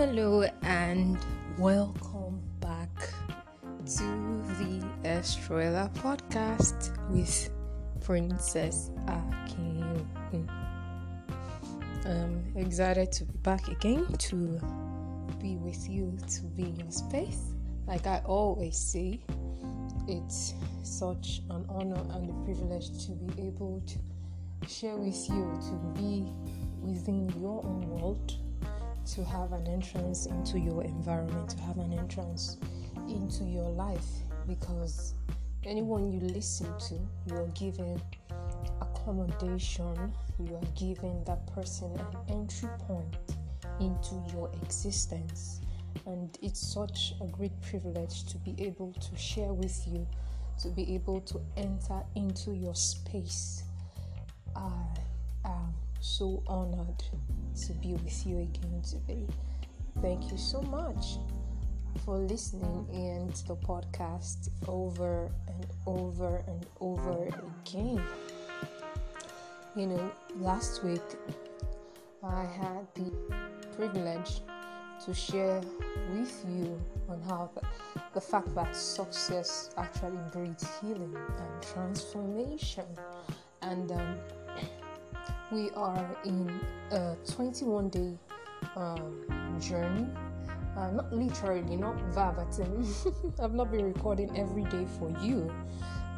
Hello and welcome back to the Estrella podcast with Princess Akin. I'm excited to be back again to be with you, to be in your space. Like I always say, it's such an honor and a privilege to be able to share with you, to be within your own world to have an entrance into your environment, to have an entrance into your life because anyone you listen to, you are given accommodation, you are giving that person an entry point into your existence. And it's such a great privilege to be able to share with you, to be able to enter into your space. I am so honored to be with you again today. Thank you so much for listening and the podcast over and over and over again. You know, last week I had the privilege to share with you on how the, the fact that success actually breeds healing and transformation. And um, we are in a 21 day um, journey. Uh, not literally, not verbatim. I've not been recording every day for you,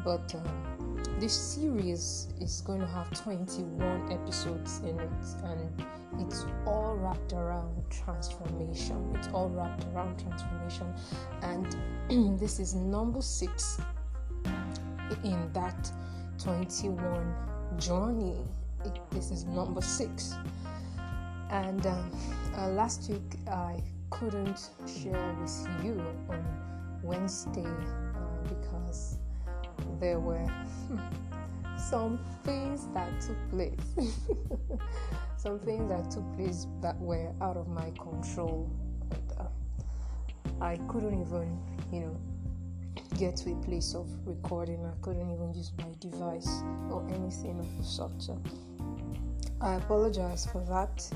but um, this series is going to have 21 episodes in it, and it's all wrapped around transformation. It's all wrapped around transformation, and this is number six in that 21 journey this is number six. And um, uh, last week I couldn't share with you on Wednesday uh, because there were some things that took place. some things that took place that were out of my control. And, uh, I couldn't even, you know, get to a place of recording. I couldn't even use my device or anything of the sort. So I apologize for that.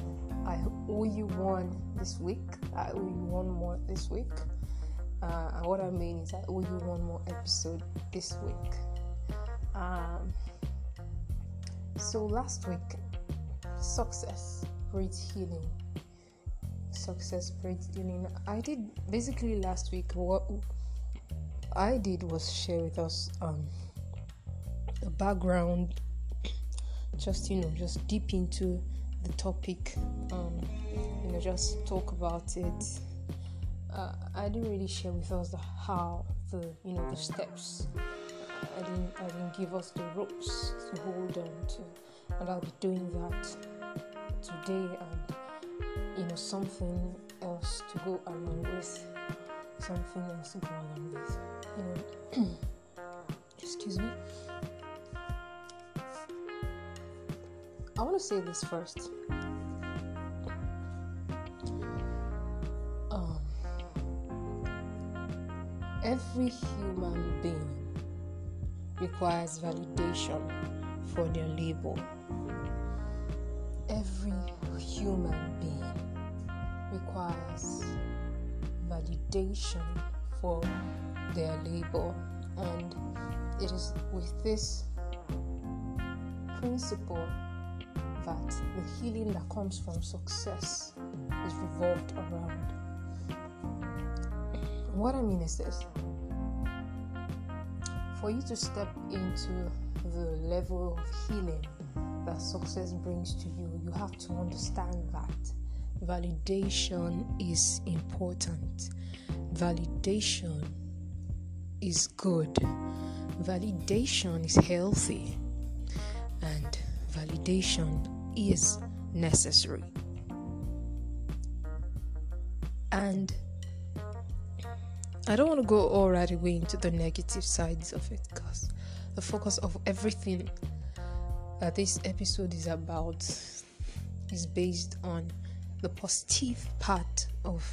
I owe you one this week. I owe you one more this week. Uh, and what I mean is, I owe you one more episode this week. Um, so last week, success breeds healing. Success breeds healing. I did basically last week what I did was share with us um, a background just you know just deep into the topic um, you know just talk about it. Uh, i didn't really share with us the how the you know the steps. I didn't i didn't give us the ropes to hold on to. And i'll be doing that today and you know something else to go along with. Something else to go along with. You know excuse me I want to say this first. Um, every human being requires validation for their labor. Every human being requires validation for their labor, and it is with this principle that the healing that comes from success is revolved around. What I mean is this for you to step into the level of healing that success brings to you, you have to understand that validation is important. Validation is good. Validation is healthy. And validation is necessary. And I don't want to go all right away into the negative sides of it because the focus of everything that this episode is about is based on the positive part of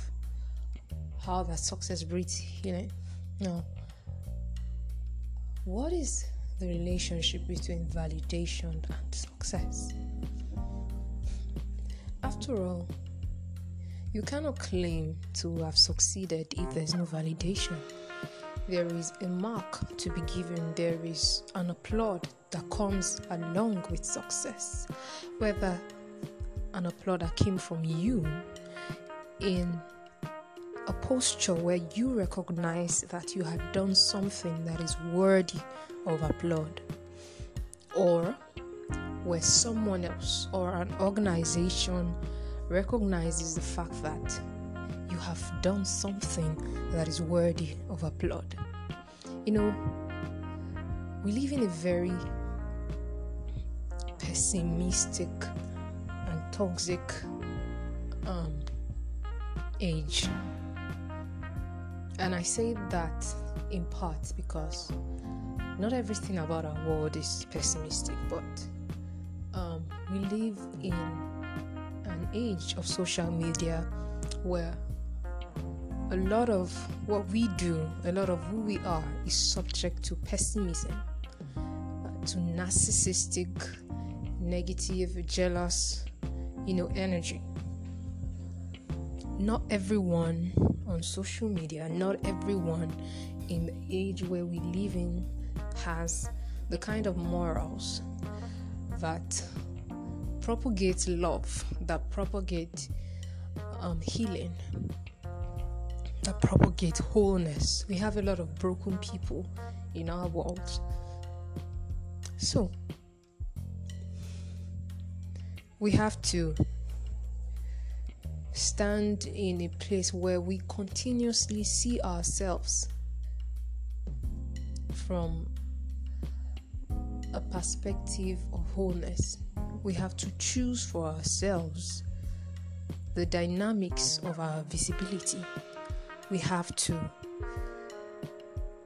how that success breeds healing. Now, what is the relationship between validation and success? After all, You cannot claim to have succeeded if there's no validation. There is a mark to be given, there is an applaud that comes along with success. Whether an applaud that came from you in a posture where you recognize that you have done something that is worthy of applaud, or where someone else or an organization recognizes the fact that you have done something that is worthy of applaud. You know, we live in a very pessimistic and toxic um, age. And I say that in part because not everything about our world is pessimistic, but we live in an age of social media where a lot of what we do, a lot of who we are, is subject to pessimism, uh, to narcissistic, negative, jealous, you know, energy. Not everyone on social media, not everyone in the age where we live in has the kind of morals that propagate love, that propagate um, healing, that propagate wholeness. We have a lot of broken people in our world. So, we have to stand in a place where we continuously see ourselves from a perspective of wholeness. We have to choose for ourselves the dynamics of our visibility. We have to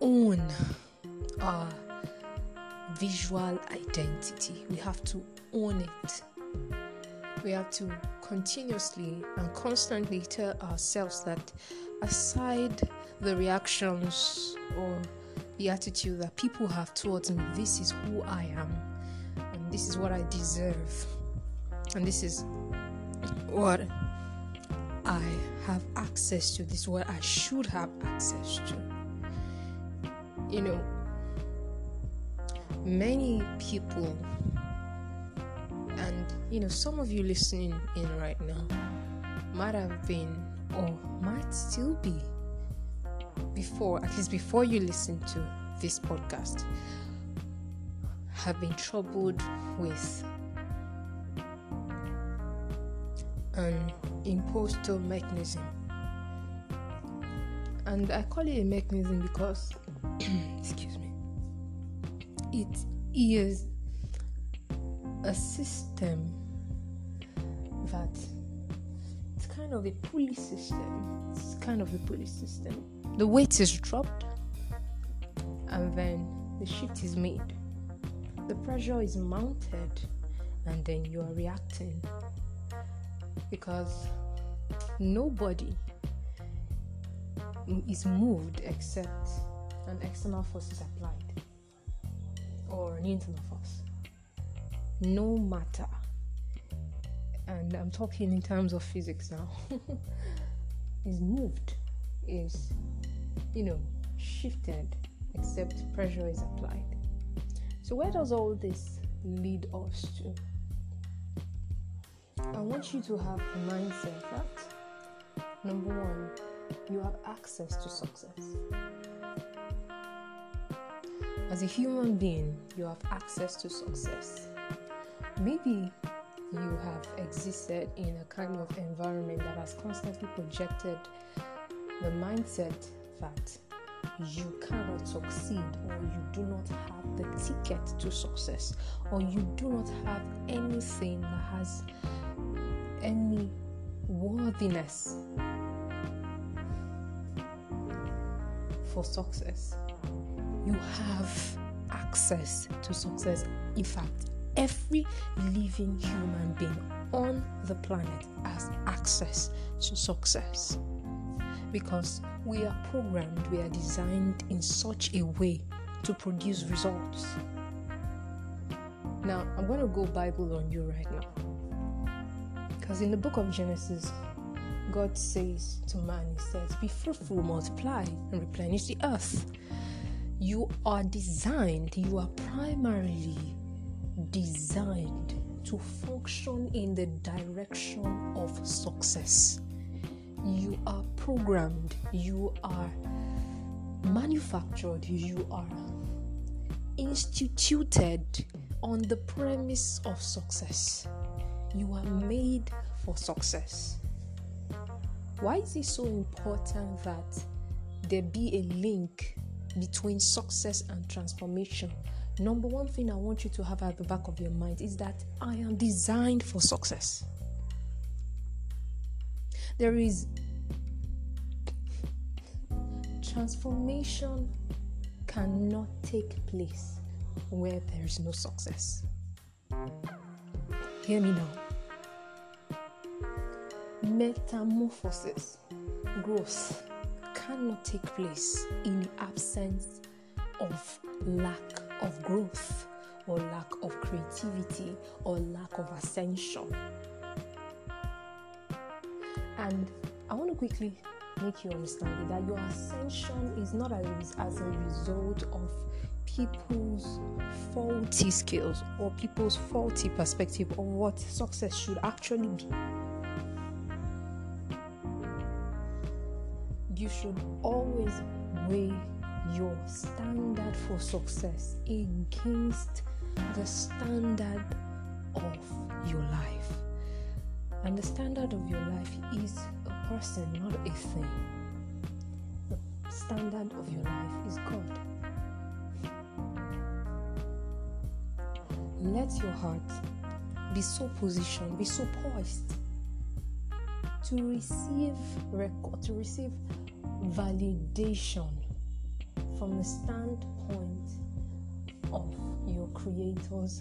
own our visual identity. We have to own it. We have to continuously and constantly tell ourselves that aside the reactions or the attitude that people have towards me. This is who I am, this is what I deserve, and this is what I have access to. This is what I should have access to. You know, many people, and you know, some of you listening in right now might have been or might still be before, at least before you listen to this podcast, have been troubled with an impostor mechanism. And I call it a mechanism because, excuse me, it is a system that it's kind of a pulley system. It's kind of a pulley system the weight is dropped and then the shift is made. The pressure is mounted and then you are reacting because nobody is moved except an external force is applied or an internal force. No matter. And I'm talking in terms of physics now. is moved, is you know, shifted except pressure is applied. So, where does all this lead us to? I want you to have a mindset that number one, you have access to success. As a human being, you have access to success. Maybe you have existed in a kind of environment that has constantly projected the mindset that you cannot succeed or you do not have the ticket to success or you do not have anything that has any worthiness for success. You have access to success. In fact, every living human being on the planet has access to success because we are programmed, we are designed in such a way to produce results. Now, I'm going to go Bible on you right now. Because in the book of Genesis, God says to man, He says, Be fruitful, multiply, and replenish the earth. You are designed, you are primarily designed to function in the direction of success. You are programmed, you are manufactured, you are instituted on the premise of success. You are made for success. Why is it so important that there be a link between success and transformation? Number one thing I want you to have at the back of your mind is that I am designed for success. There is transformation cannot take place where there is no success. Hear me now. Metamorphosis, growth, cannot take place in the absence of lack of growth or lack of creativity or lack of ascension. And I want to quickly make you understand that your ascension is not as, as a result of people's faulty skills or people's faulty perspective of what success should actually be. You should always weigh your standard for success against the standard of your life. And the standard of your life is a person, not a thing. The standard of your life is God. Let your heart be so positioned, be so poised to receive record, to receive validation from the standpoint of your creator's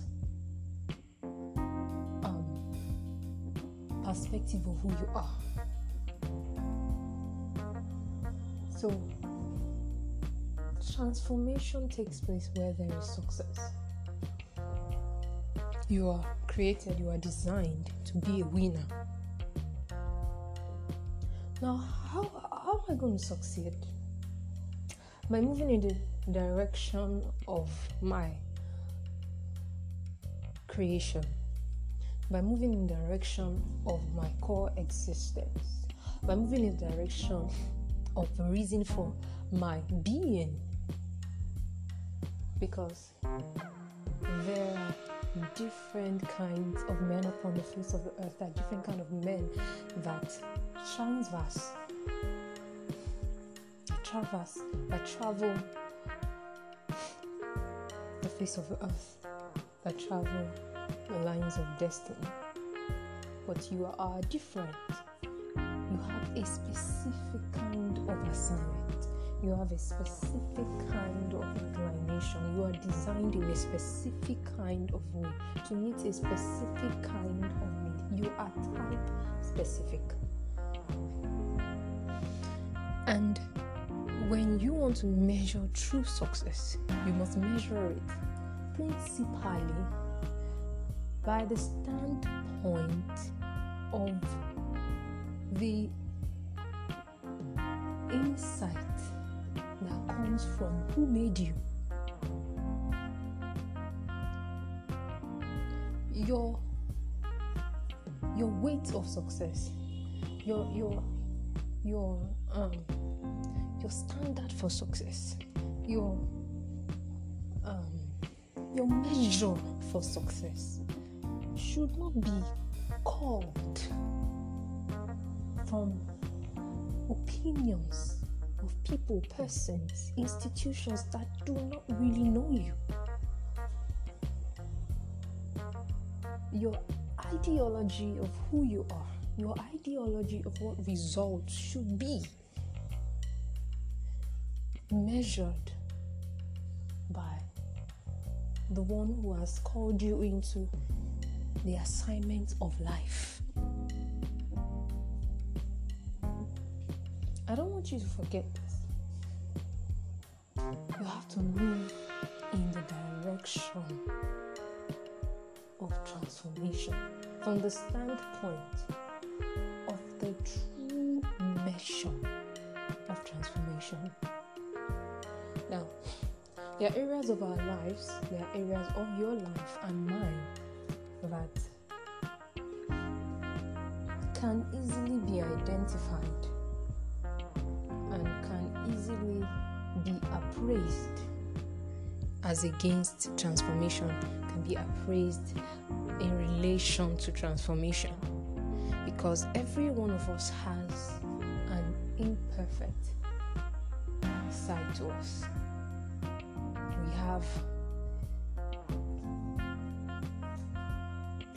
perspective of who you are. So, transformation takes place where there is success. You are created, you are designed to be a winner. Now, how, how am I going to succeed? By moving in the direction of my creation, by moving in direction of my core existence, by moving in direction of the reason for my being. Because there are different kinds of men upon the face of the earth. There are different kind of men that transverse, traverse, that travel the face of the earth, that travel the lines of destiny. But you are different. You have a specific kind of assignment you have a specific kind of inclination. You are designed in a specific kind of way to meet a specific kind of need. You are type specific. And when you want to measure true success, you must measure it principally by the standpoint of the insight that comes from who made you. Your your weight of success, your your your um your standard for success, your um your measure for success should not be called from opinions of people, persons, institutions that do not really know you. Your ideology of who you are, your ideology of what results should be measured by the one who has called you into the assignment of life. I don't want you to forget this. You have to move in the direction of transformation from the standpoint of the true measure of transformation. Now, there are areas of our lives, there are areas of your life and mine that can easily be identified and can easily be appraised as against transformation, can be appraised in relation to transformation. Because every one of us has an imperfect side to us We have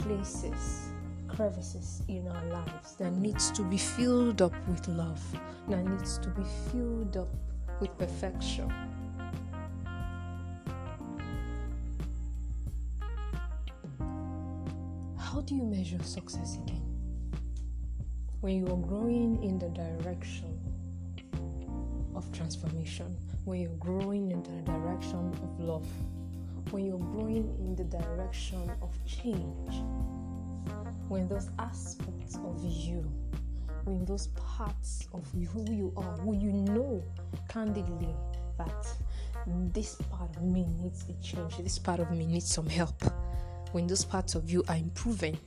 places, crevices in our lives that mm. needs to be filled up with love, that needs to be filled up with perfection. How do you measure success again? When you are growing in the direction of transformation, when you're growing in the direction of love, when you're growing in the direction of change, when those aspects of you, when those parts of who you are, who you know candidly that this part of me needs a change, this part of me needs some help, when those parts of you are improving,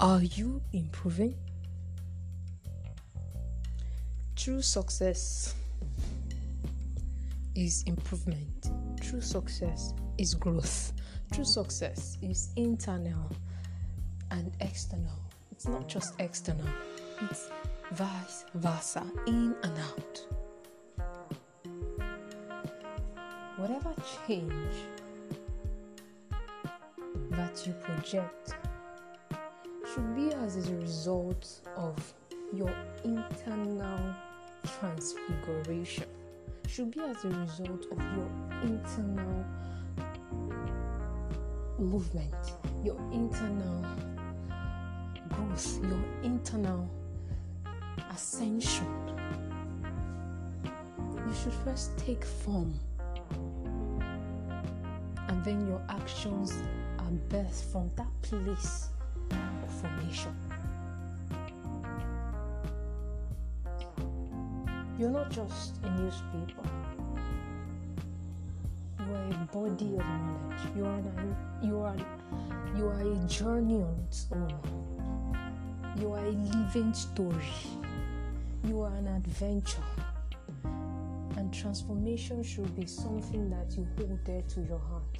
are you improving? True success is improvement. True success is growth. True success is internal and external. It's not just external, it's vice versa, in and out. Whatever change that you project should be as a result of your internal transfiguration should be as a result of your internal movement, your internal growth, your internal ascension. You should first take form, and then your actions are birthed from that place of formation. You're not just a newspaper. You are a body of knowledge. You are an, you are you are a journey on its own. You are a living story. You are an adventure. And transformation should be something that you hold dear to your heart.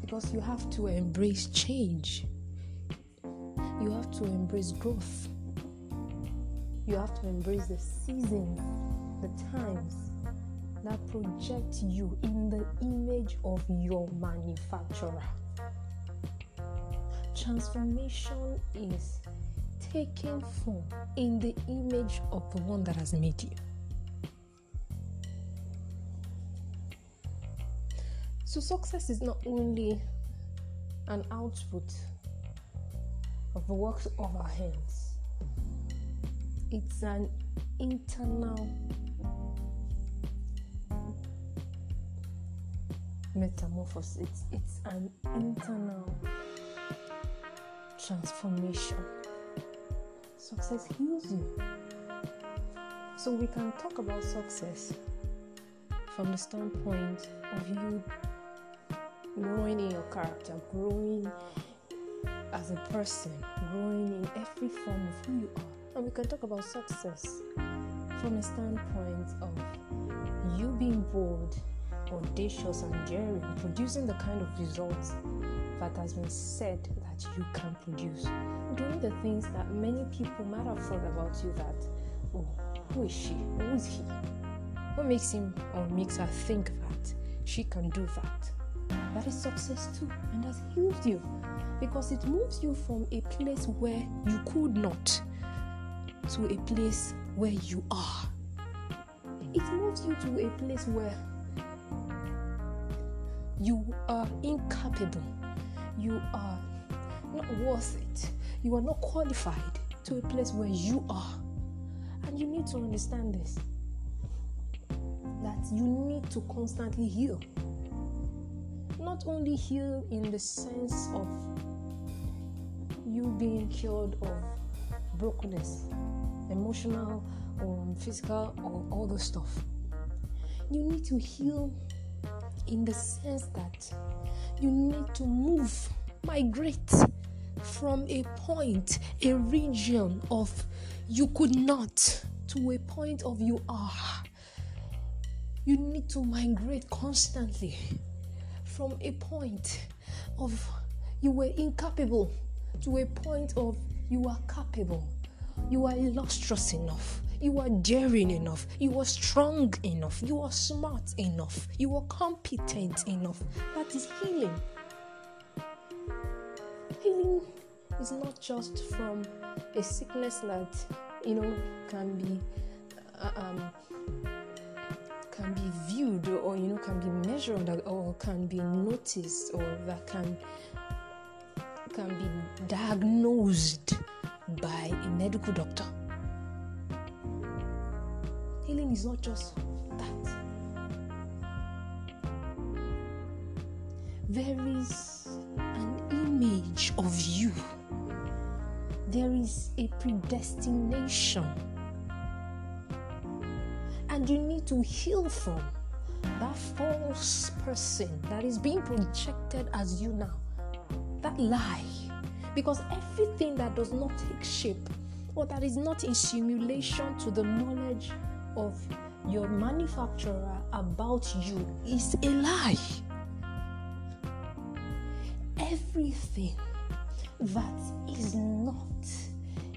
Because you have to embrace change. You have to embrace growth you have to embrace the seasons, the times that project you in the image of your manufacturer. Transformation is taking form in the image of the one that has made you. So, success is not only an output of the works of our hands, it's an internal metamorphosis. It's, it's an internal transformation. Success heals you. So we can talk about success from the standpoint of you growing in your character growing as a person growing in every form of who you are we can talk about success from a standpoint of you being bold, audacious, and daring, producing the kind of results that has been said that you can produce. Doing the things that many people might have thought about you that, oh, who is she? Who is he? What makes him or makes her think that she can do that? That is success too, and has healed you because it moves you from a place where you could not to a place where you are. It moves you to a place where you are incapable, you are not worth it, you are not qualified to a place where you are. And you need to understand this that you need to constantly heal. not only heal in the sense of you being cured of brokenness, emotional, or um, physical, or all the stuff. You need to heal in the sense that you need to move, migrate from a point, a region of you could not to a point of you are. You need to migrate constantly from a point of you were incapable to a point of you are capable, you are illustrious enough, you are daring enough, you are strong enough, you are smart enough, you are competent enough. That is healing. Healing is not just from a sickness that you know can be uh, um, can be viewed or you know can be measured or can be noticed or that can can be diagnosed by a medical doctor. Healing is not just that. There is an image of you, there is a predestination, and you need to heal from that false person that is being projected as you now lie. Because everything that does not take shape or that is not in simulation to the knowledge of your manufacturer about you is a lie. Everything that is not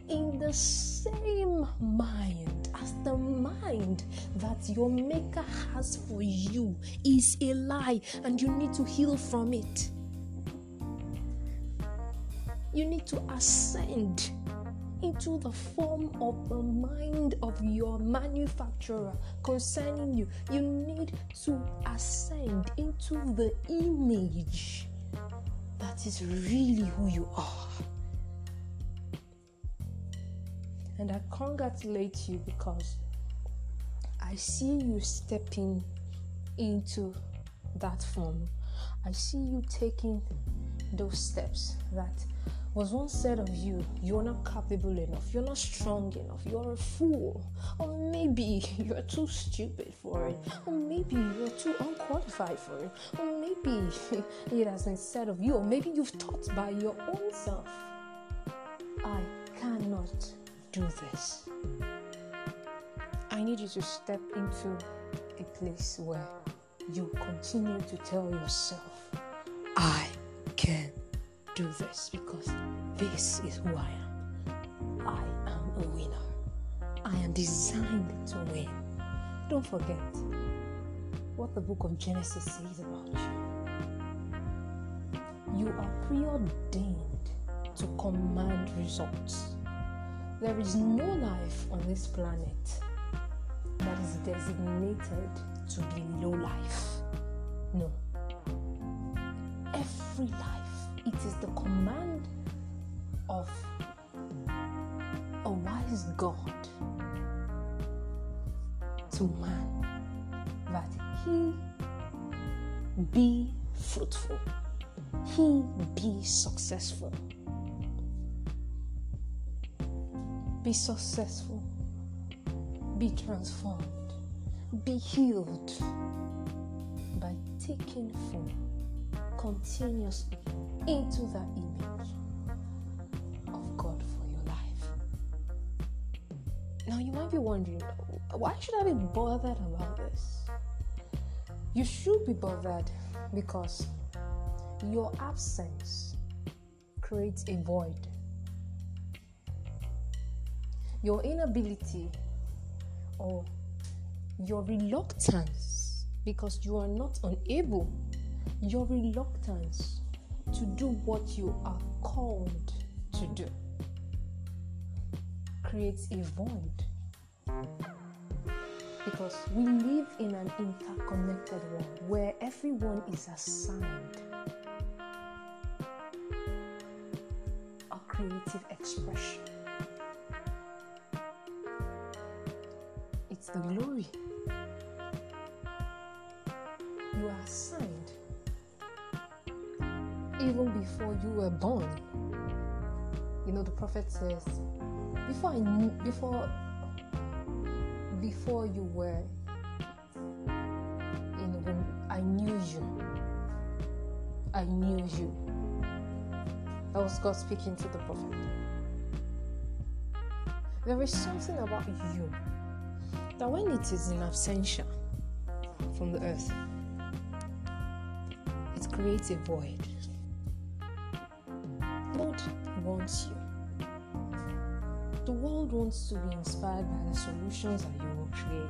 in the same mind as the mind that your maker has for you is a lie and you need to heal from it you need to ascend into the form of the mind of your manufacturer concerning you. You need to ascend into the image that is really who you are. And I congratulate you because I see you stepping into that form. I see you taking those steps that was once said of you, you're not capable enough, you're not strong enough, you're a fool, or maybe you're too stupid for it, or maybe you're too unqualified for it, or maybe it has been said of you, or maybe you've thought by your own self, I cannot do this. I need you to step into a place where you continue to tell yourself, I can do this because this is who I am. I am a winner. I am designed to win. Don't forget what the book of Genesis says about you. You are preordained to command results. There is no life on this planet that is designated to be low life. No. Every life it is the command of a wise God to man that he be fruitful, he be successful. Be successful, be transformed, be healed by taking food continuously into that image of God for your life. Now, you might be wondering, why should I be bothered about this? You should be bothered because your absence creates a void. Your inability or your reluctance because you are not unable, your reluctance to do what you are called to do creates a void. Because we live in an interconnected world where everyone is assigned a creative expression. It's the glory. You are assigned even before you were born. You know, the prophet says, before I knew, before before you were in the I knew you. I knew you. That was God speaking to the prophet. There is something about you that when it is in absentia from the earth, it creates a void. God wants you. The world wants to be inspired by the solutions that you will create,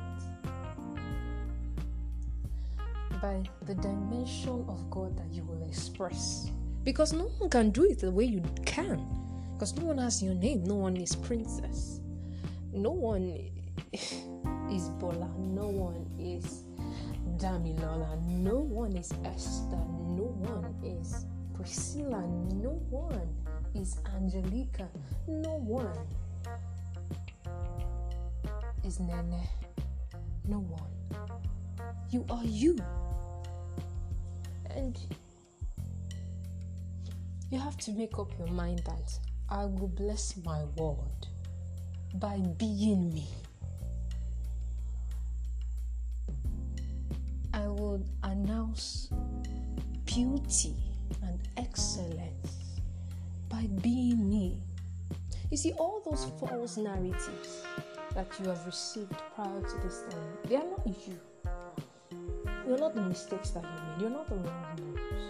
by the dimension of God that you will express. Because no one can do it the way you can. Because no one has your name, no one is princess, no one is Bola, no one is Damilola, no one is Esther, no one is Priscilla, no one is Angelica, no one is Nene, no one. You are you. And you have to make up your mind that I will bless my world by being me. I will announce beauty and excellence by being me. You see, all those false narratives that you have received prior to this time, they are not you. You're not the mistakes that you made, you're not the wrong ones.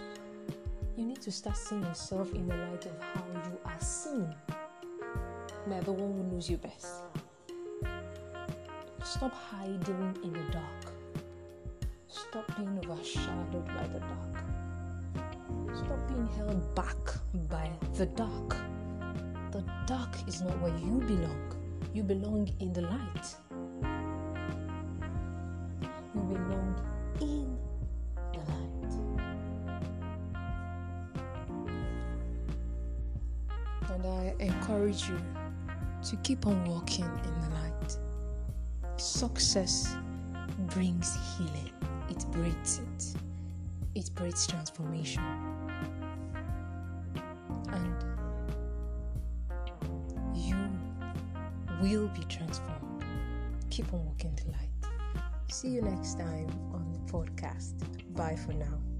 You need to start seeing yourself in the light of how you are seen by the one who knows you best. Stop hiding in the dark. Stop being overshadowed by the dark. Stop being held back by the dark. The dark is not where you belong. You belong in the light. You belong in the light. And I encourage you to keep on walking in the light. Success brings healing, it breeds it, it breeds transformation. Will be transformed. Keep on walking the light. See you next time on the podcast. Bye for now.